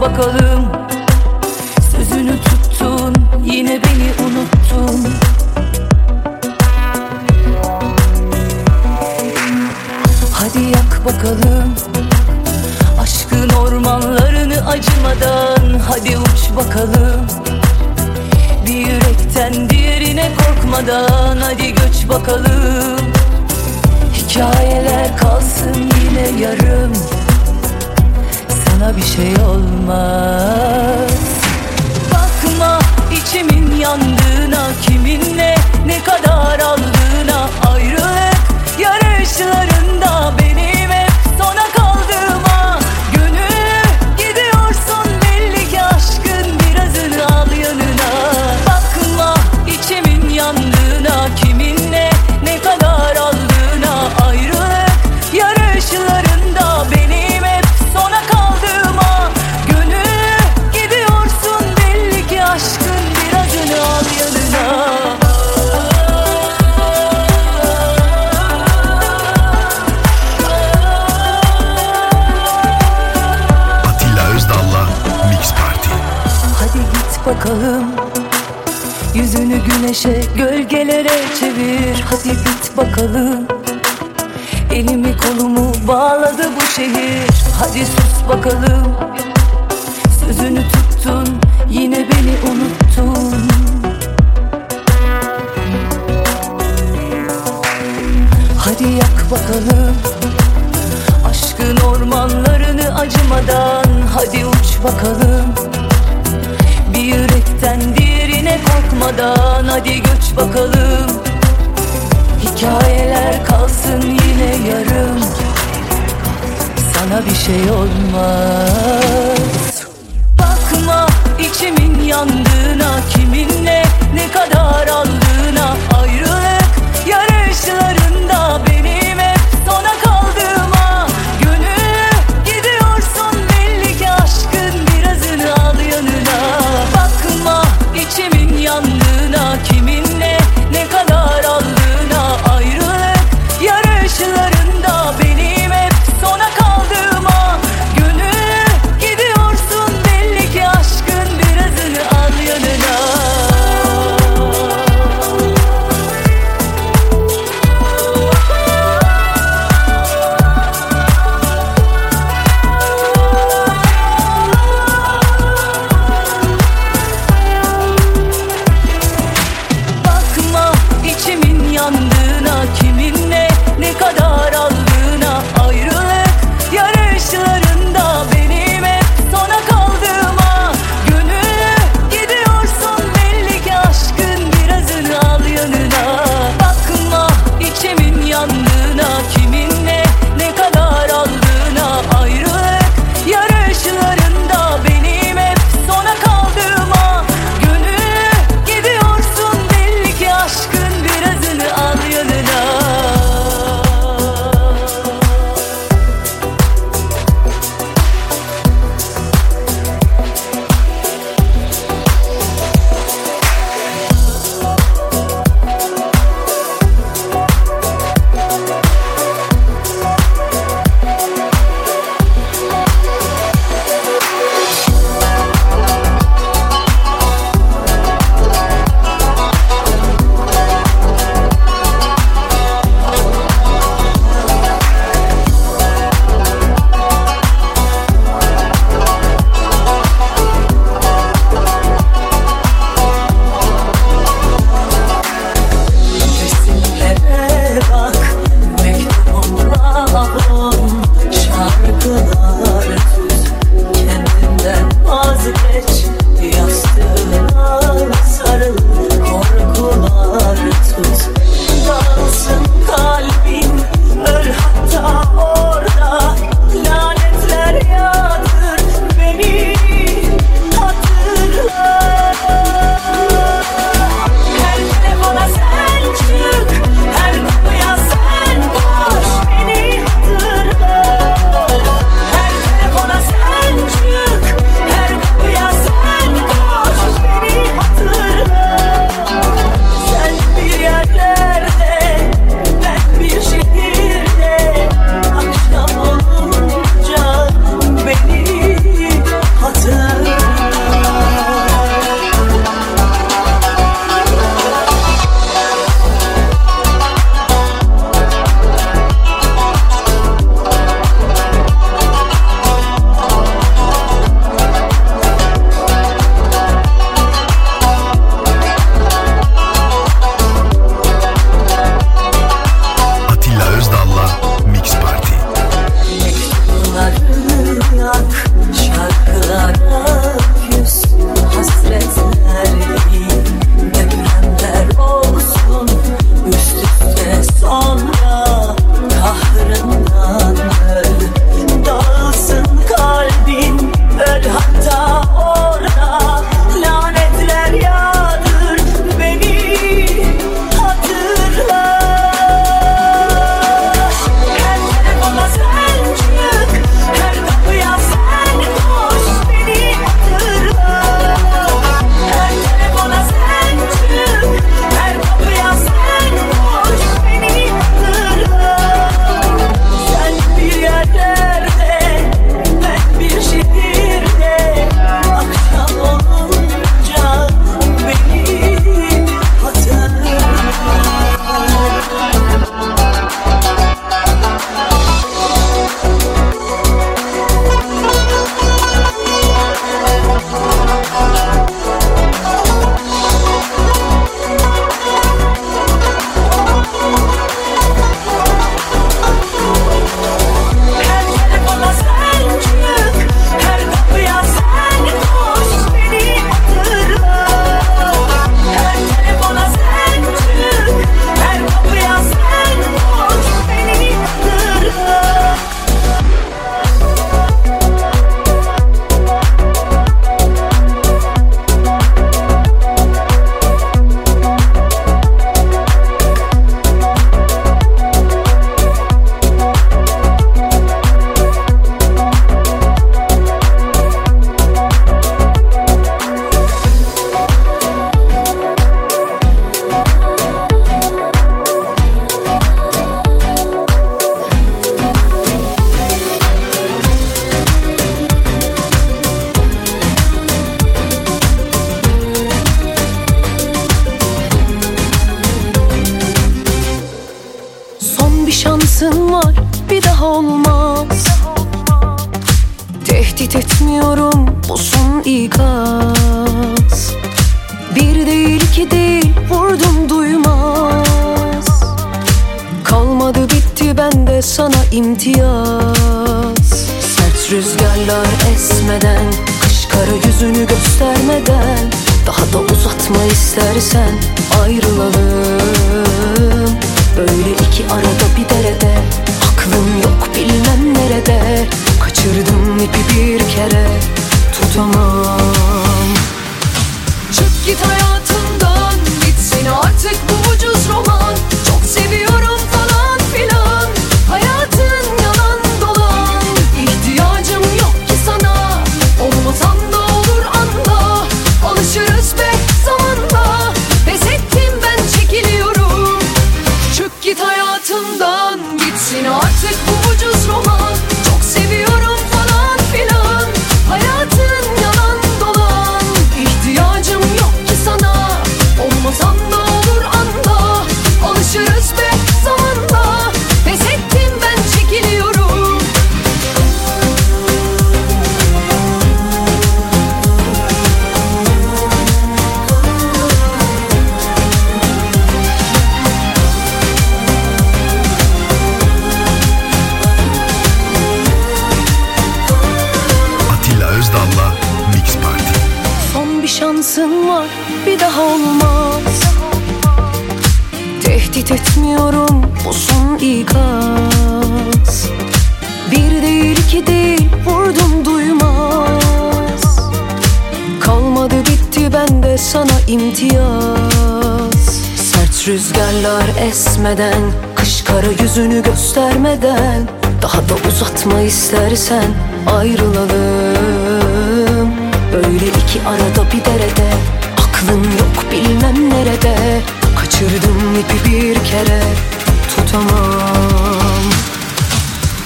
bakalım Yüzünü güneşe gölgelere çevir. Hadi git bakalım. Elimi kolumu bağladı bu şehir. Hadi sus bakalım. Sözünü tuttun yine beni unuttun. Hadi yak bakalım. Aşkın ormanlarını acımadan. Hadi uç bakalım. Bir yürekten diğerine korkmadan Hadi göç bakalım. Hikayeler kalsın yine yarım. Sana bir şey olmaz. Bakma içimin yandığına Kiminle ne kadar aldığına gezmeden Kış kara yüzünü göstermeden Daha da uzatma istersen ayrılalım. Böyle iki arada bir derede Aklım yok bilmem nerede Kaçırdım ipi bir kere Tutamam.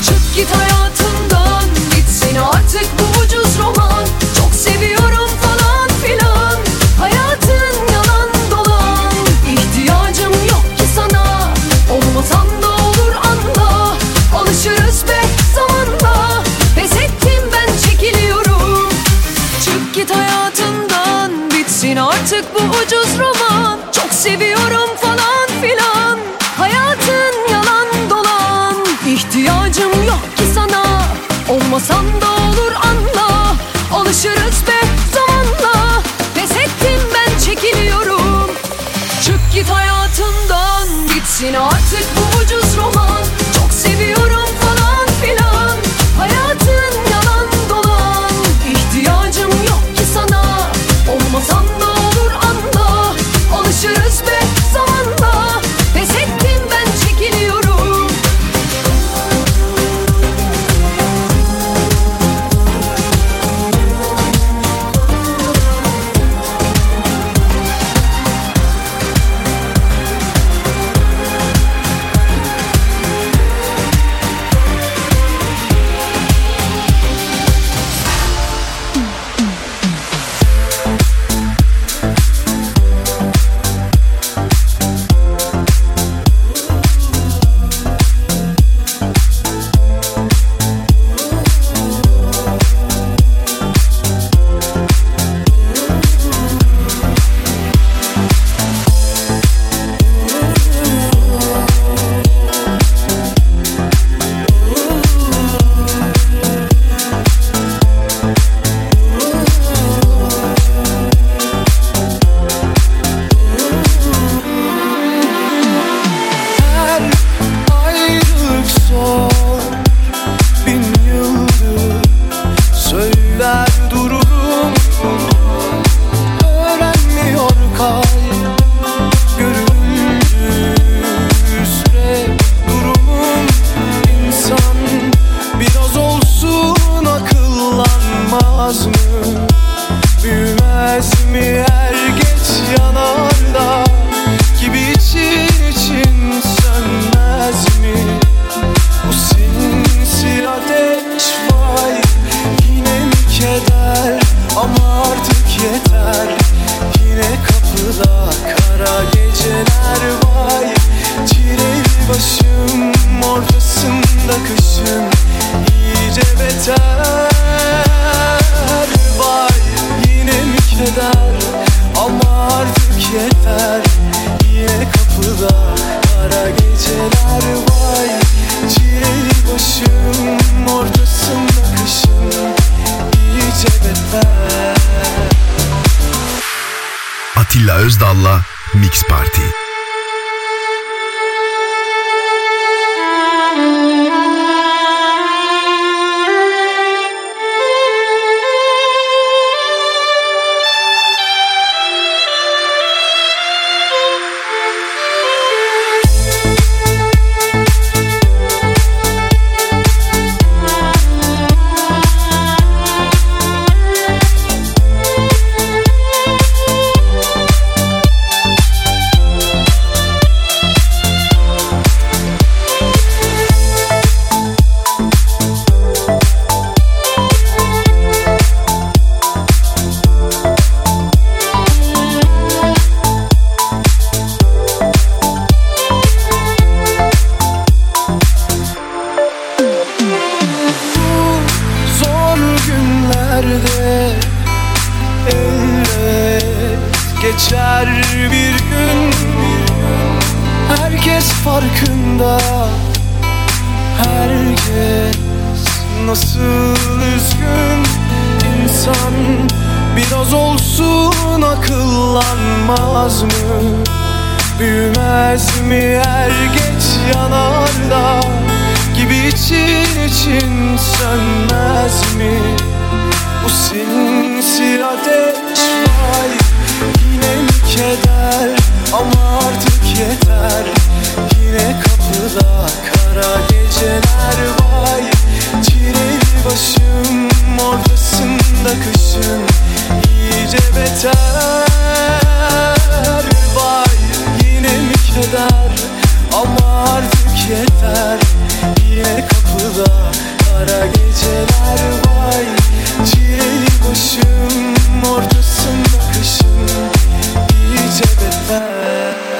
Çık git hayat Bitirin artık bu ucuz roman. Çok seviyorum falan filan. Hayatın yalan dolan. İhtiyacım yok ki sana. Olmasan da Mix geçer bir gün. Herkes farkında. Herkes nasıl üzgün. İnsan biraz olsun akıllanmaz mı? Büyümez mi er geç yanarda? Gibi için için sönmez mi? Bu sinsi ateş mi keder ama artık yeter. Yine kapıda kara geceler vay Çileli başım ortasında kışın iyice beter. Vay yine mi keder ama artık yeter. Yine kapıda kara geceler vay Çileli başım ortasında kışın iyice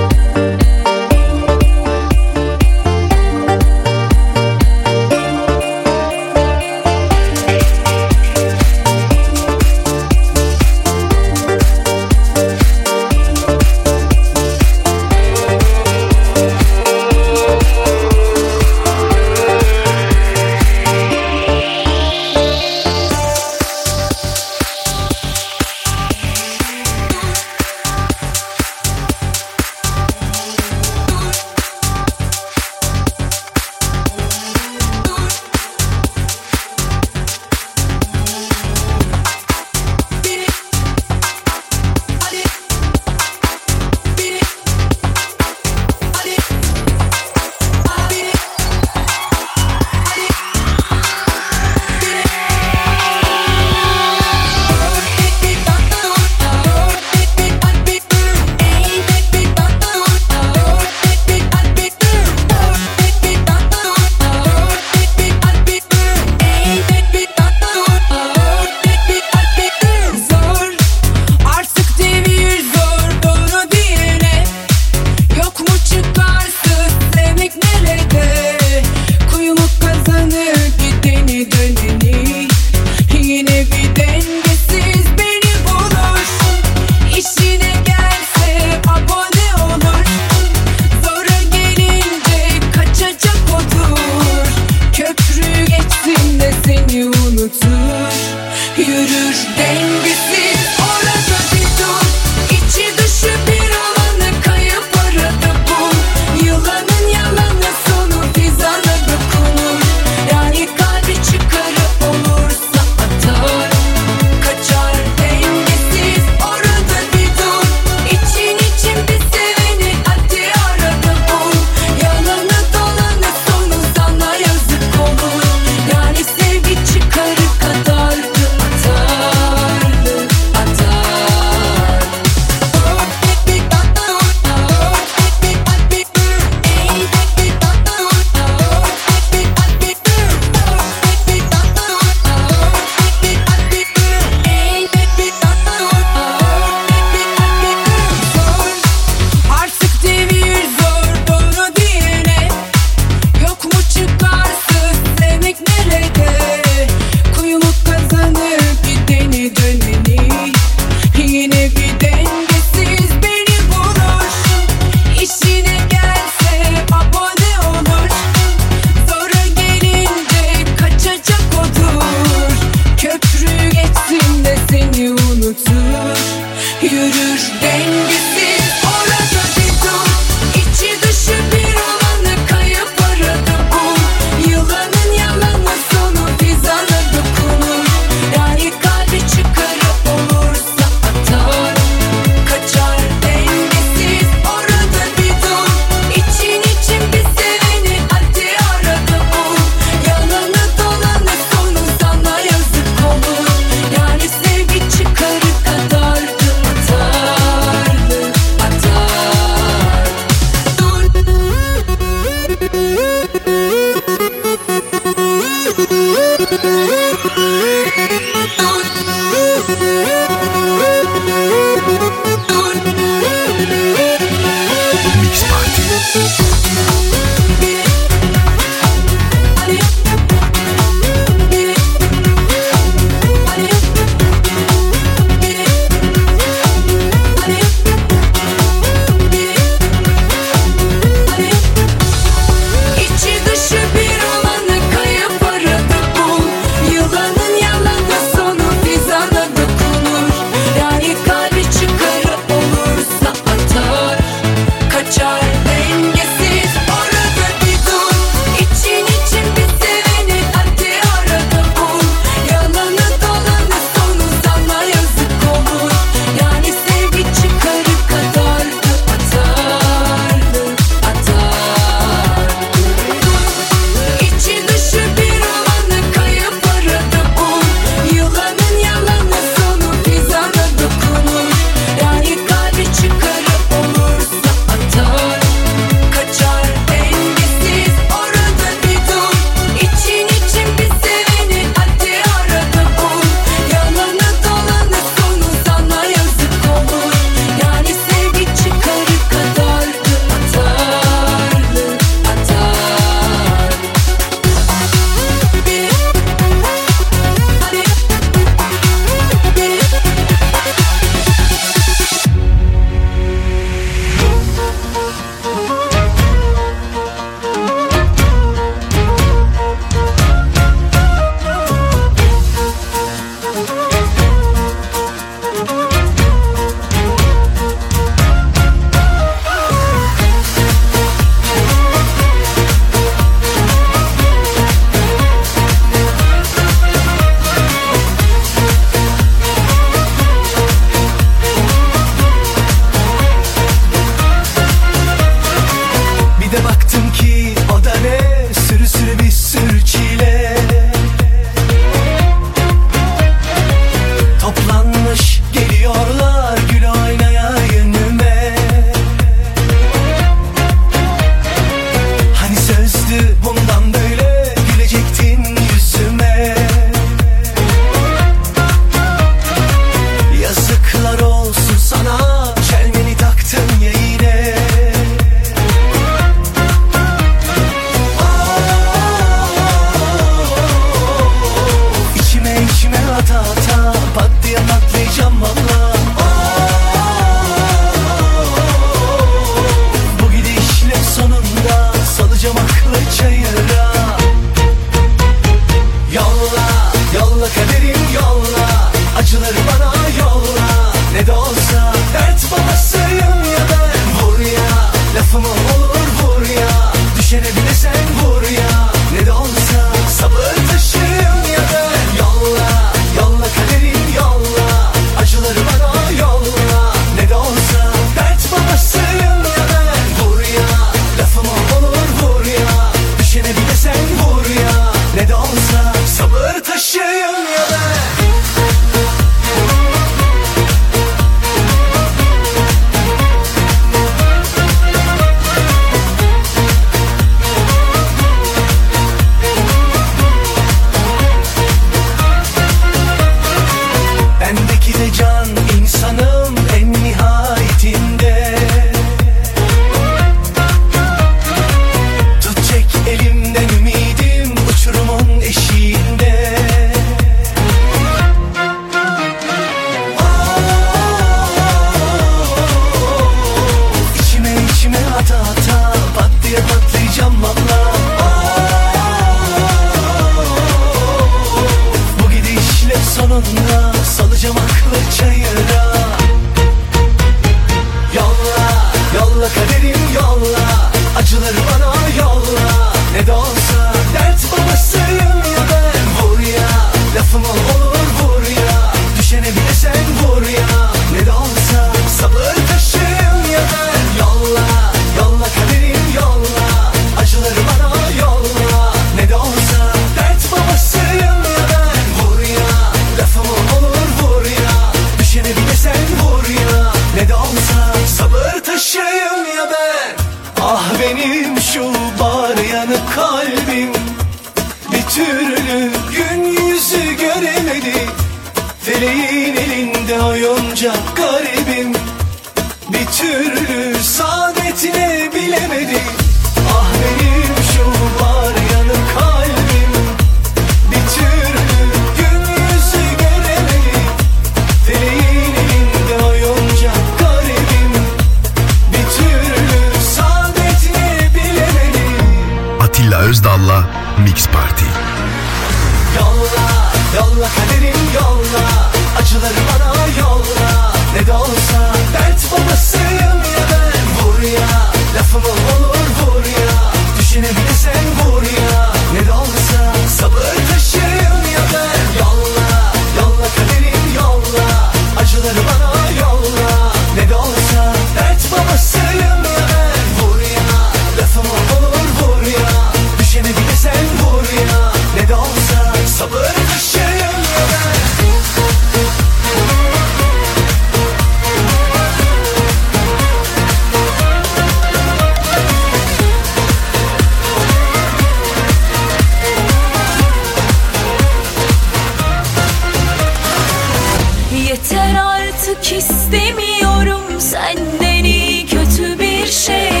Yeter artık istemiyorum senden iyi kötü bir şey